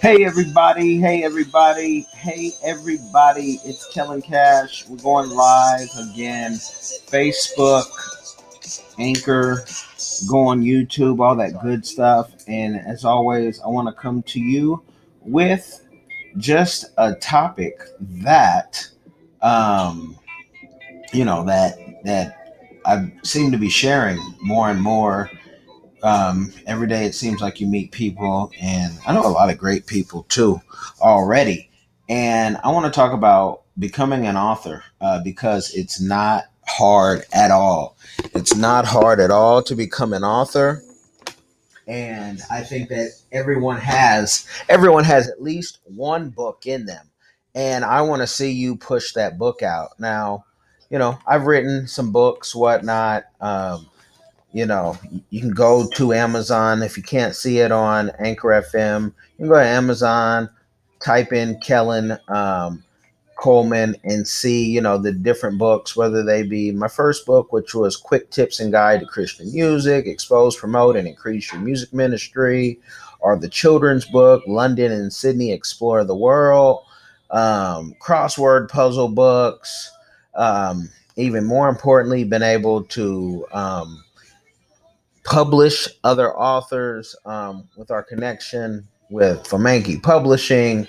Hey everybody, hey everybody, hey everybody, it's Kellen Cash. We're going live again. Facebook, Anchor, go on YouTube, all that good stuff. And as always, I want to come to you with just a topic that um you know that that I seem to be sharing more and more um, every day it seems like you meet people, and I know a lot of great people too already. And I want to talk about becoming an author uh, because it's not hard at all. It's not hard at all to become an author. And I think that everyone has everyone has at least one book in them. And I want to see you push that book out. Now, you know, I've written some books, whatnot. Um, you know, you can go to Amazon if you can't see it on Anchor FM. You can go to Amazon, type in Kellen um, Coleman, and see you know the different books, whether they be my first book, which was Quick Tips and Guide to Christian Music, Expose, Promote, and Increase Your Music Ministry, or the children's book, London and Sydney Explore the World, um, crossword puzzle books. Um, even more importantly, been able to um, publish other authors um, with our connection with Fomanke Publishing.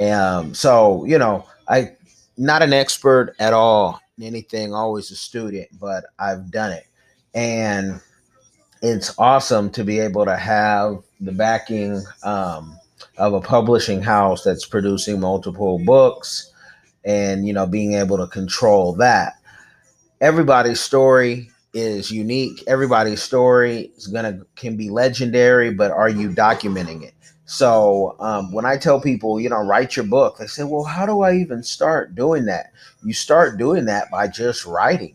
Um, so, you know, I not an expert at all in anything, always a student, but I've done it. And it's awesome to be able to have the backing um, of a publishing house that's producing multiple books and, you know, being able to control that. Everybody's story is unique. Everybody's story is gonna can be legendary, but are you documenting it? So um, when I tell people, you know, write your book, they say, well, how do I even start doing that? You start doing that by just writing.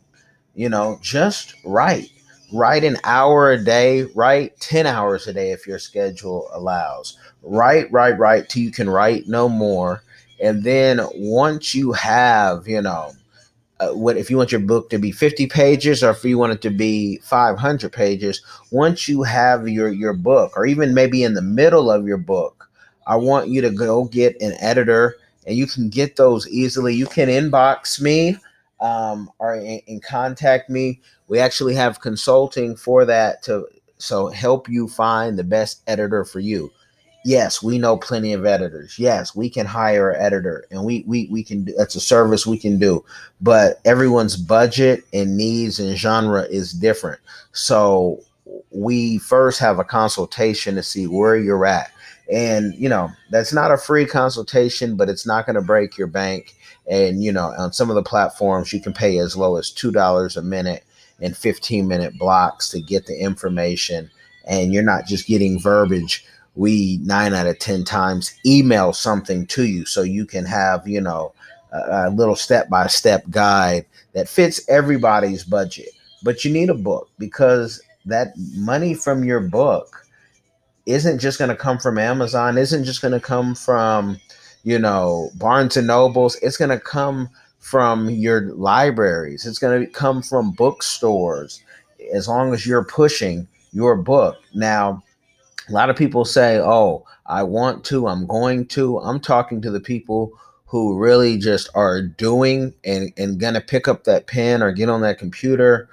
You know, just write. Write an hour a day. Write ten hours a day if your schedule allows. Write, write, write till you can write no more. And then once you have, you know, uh, what if you want your book to be 50 pages or if you want it to be 500 pages once you have your your book or even maybe in the middle of your book i want you to go get an editor and you can get those easily. You can inbox me um, or and contact me. We actually have consulting for that to so help you find the best editor for you yes we know plenty of editors. Yes we can hire an editor and we we, we can do that's a service we can do. But everyone's budget and needs and genre is different. So we first have a consultation to see where you're at. And you know that's not a free consultation but it's not going to break your bank. And you know on some of the platforms you can pay as low as two dollars a minute and 15 minute blocks to get the information. And you're not just getting verbiage we nine out of ten times email something to you so you can have you know a, a little step by step guide that fits everybody's budget. But you need a book because that money from your book isn't just going to come from amazon isn't just going to come from you know barnes and nobles. It's going to come from your libraries. It's going to come from bookstores as long as you're pushing your book. Now a lot of people say, "Oh, I want to, I'm going to." I'm talking to the people who really just are doing and and going to pick up that pen or get on that computer,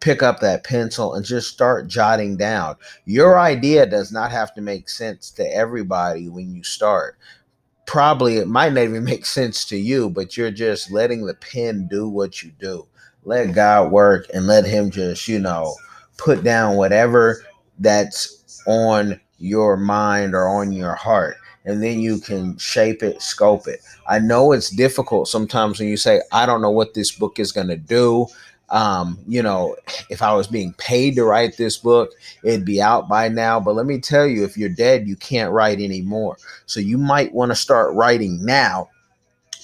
pick up that pencil and just start jotting down. Your idea does not have to make sense to everybody when you start. Probably it might not even make sense to you, but you're just letting the pen do what you do. Let God work and let him just, you know, put down whatever that's on your mind or on your heart and then you can shape it scope it. I know it's difficult sometimes when you say i don't know what this book is going to do. Um, you know if i was being paid to write this book it'd be out by now. But let me tell you if you're dead you can't write anymore. So you might want to start writing now.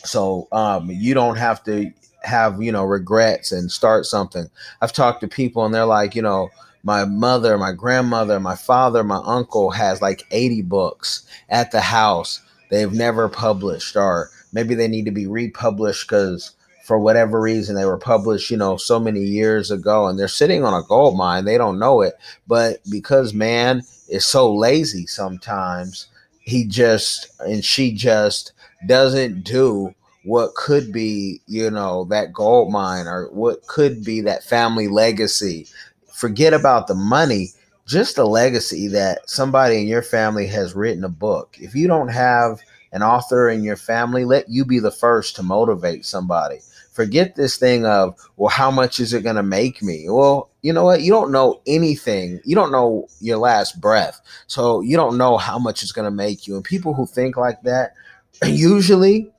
So um, you don't have to have you know regrets and start something. I've talked to people and they're like you know my mother, my grandmother, my father, my uncle has like 80 books at the house they've never published, or maybe they need to be republished because for whatever reason they were published you know so many years ago and they're sitting on a gold mine they don't know it. But because man is so lazy sometimes he just and she just doesn't do what could be you know that gold mine or what could be that family legacy forget about the money just a legacy that somebody in your family has written a book. If you don't have an author in your family let you be the first to motivate somebody. Forget this thing of well how much is it going to make me? Well you know what? You don't know anything. You don't know your last breath. So you don't know how much it's going to make you. And people who think like that usually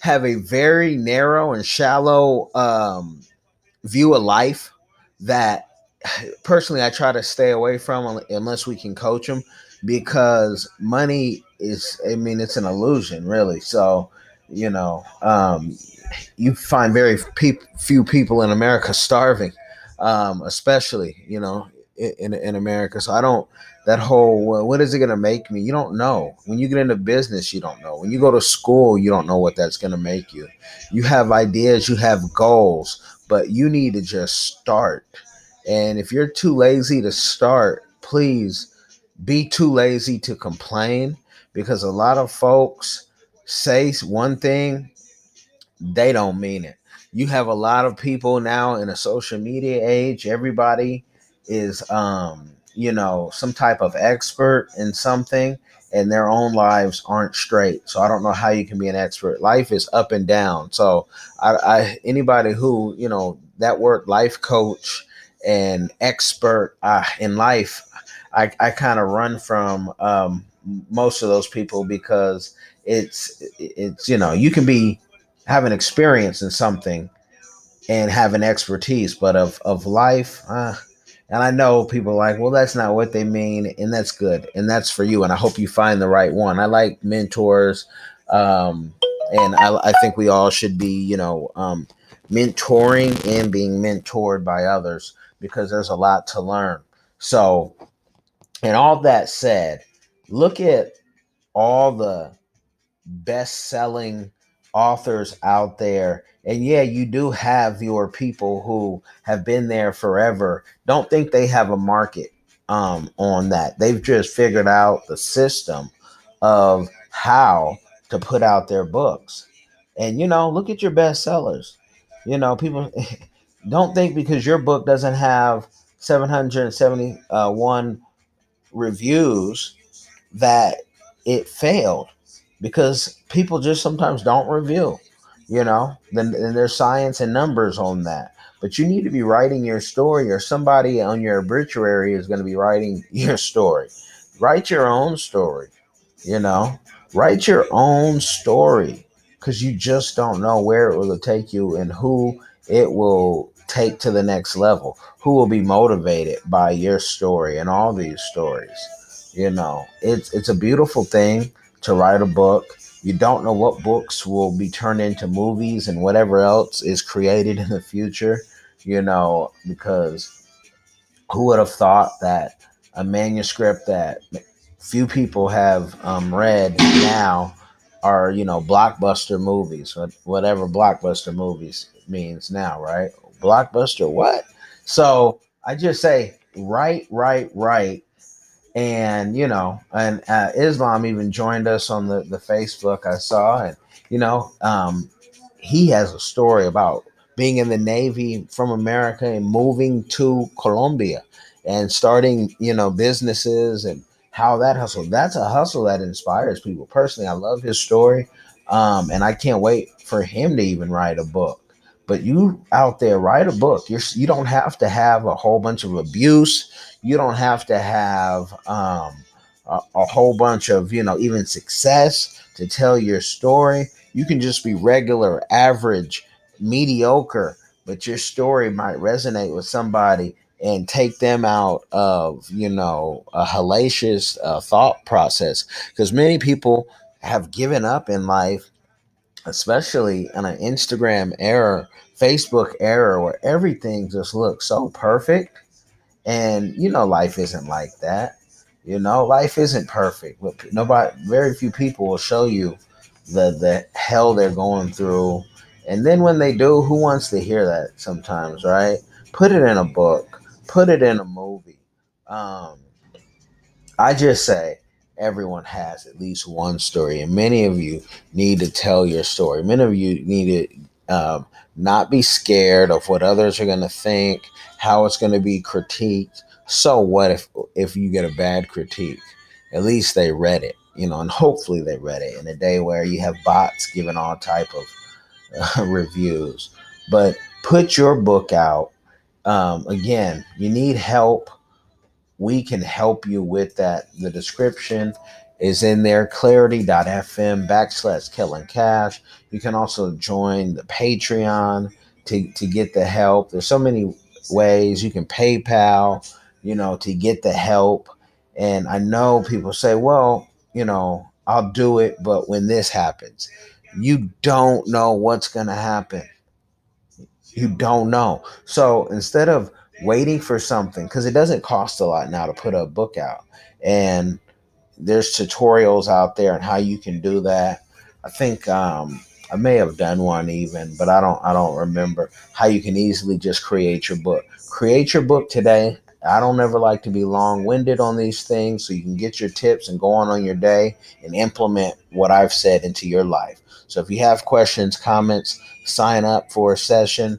have a very narrow and shallow um, view of life that personally I try to stay away from unless we can coach them because money is I mean it's an illusion really so you know um, you find very pe- few people in America starving, um, especially you know in in America. So I don't that whole what is it going to make me? You don't know. When you get into business, you don't know. When you go to school, you don't know what that's going to make you. You have ideas, you have goals, but you need to just start. And if you're too lazy to start, please be too lazy to complain because a lot of folks say one thing they don't mean it. You have a lot of people now in a social media age. Everybody is, um, you know, some type of expert in something, and their own lives aren't straight. So I don't know how you can be an expert. Life is up and down. So I, I anybody who you know that word life coach and expert uh, in life, I, I kind of run from um, most of those people because it's it's you know you can be have an experience in something and have an expertise, but of of life, uh, and I know people like, well, that's not what they mean, and that's good, and that's for you, and I hope you find the right one. I like mentors, um, and I, I think we all should be, you know, um, mentoring and being mentored by others because there's a lot to learn. So, and all that said, look at all the best-selling authors out there. And yeah, you do have your people who have been there forever. Don't think they have a market um, on that. They've just figured out the system of how to put out their books. And you know, look at your bestsellers. You know, people don't think because your book doesn't have 771 reviews that it failed because people just sometimes don't review, you know, then, there's science and numbers on that. But you need to be writing your story, or somebody on your obituary is going to be writing your story. Write your own story, you know, write your own story because you just don't know where it will take you and who it will take to the next level, who will be motivated by your story and all these stories. You know, it's it's a beautiful thing to write a book. You don't know what books will be turned into movies and whatever else is created in the future, you know, because who would have thought that a manuscript that few people have um, read now are, you know, blockbuster movies, whatever blockbuster movies means now, right? Blockbuster, what? So I just say, right, right, right. and you know, and uh, Islam even joined us on the the Facebook I saw, and you know, um, he has a story about being in the Navy from America and moving to Colombia and starting, you know, businesses and how that hustle. That's a hustle that inspires people. Personally, I love his story, um, and I can't wait for him to even write a book. But you out there, write a book. You're you don't have to have a whole bunch of abuse you don't have to have um, a, a whole bunch of, you know, even success to tell your story. You can just be regular, average, mediocre, but your story might resonate with somebody and take them out of, you know, a hellacious uh, thought process. Because many people have given up in life, especially in an Instagram era, Facebook era, where everything just looks so perfect and you know, life isn't like that. You know, life isn't perfect. Nobody, very few people will show you the the hell they're going through And then when they do, who wants to hear that sometimes, right? Put it in a book, put it in a movie. Um, I just say everyone has at least one story, and many of you need to tell your story. Many of you need to um, not be scared of what others are going to think, how it's going to be critiqued. So what if if you get a bad critique? At least they read it, you know, and hopefully they read it in a day where you have bots giving all type of uh, reviews. But put your book out. Um, again, you need help we can help you with that. The description is in there clarity.fm backslash Kellen Cash. You can also join the Patreon to, to get the help. There's so many ways you can PayPal, you know, to get the help. And I know people say, well, you know, I'll do it, but when this happens, you don't know what's going to happen. You don't know. So instead of waiting for something because it doesn't cost a lot now to put a book out. And there's tutorials out there on how you can do that. I think um, i may have done one even but i don't i don't remember how you can easily just create your book. Create your book today. I don't ever like to be long-winded on these things so you can get your tips and go on on your day and implement what i've said into your life. So if you have questions comments sign up for a session.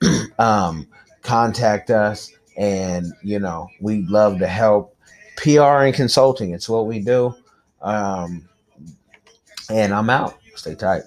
Um, contact us and you know we'd love to help. Pr and consulting it's what we do. Um, and i'm out. Stay tight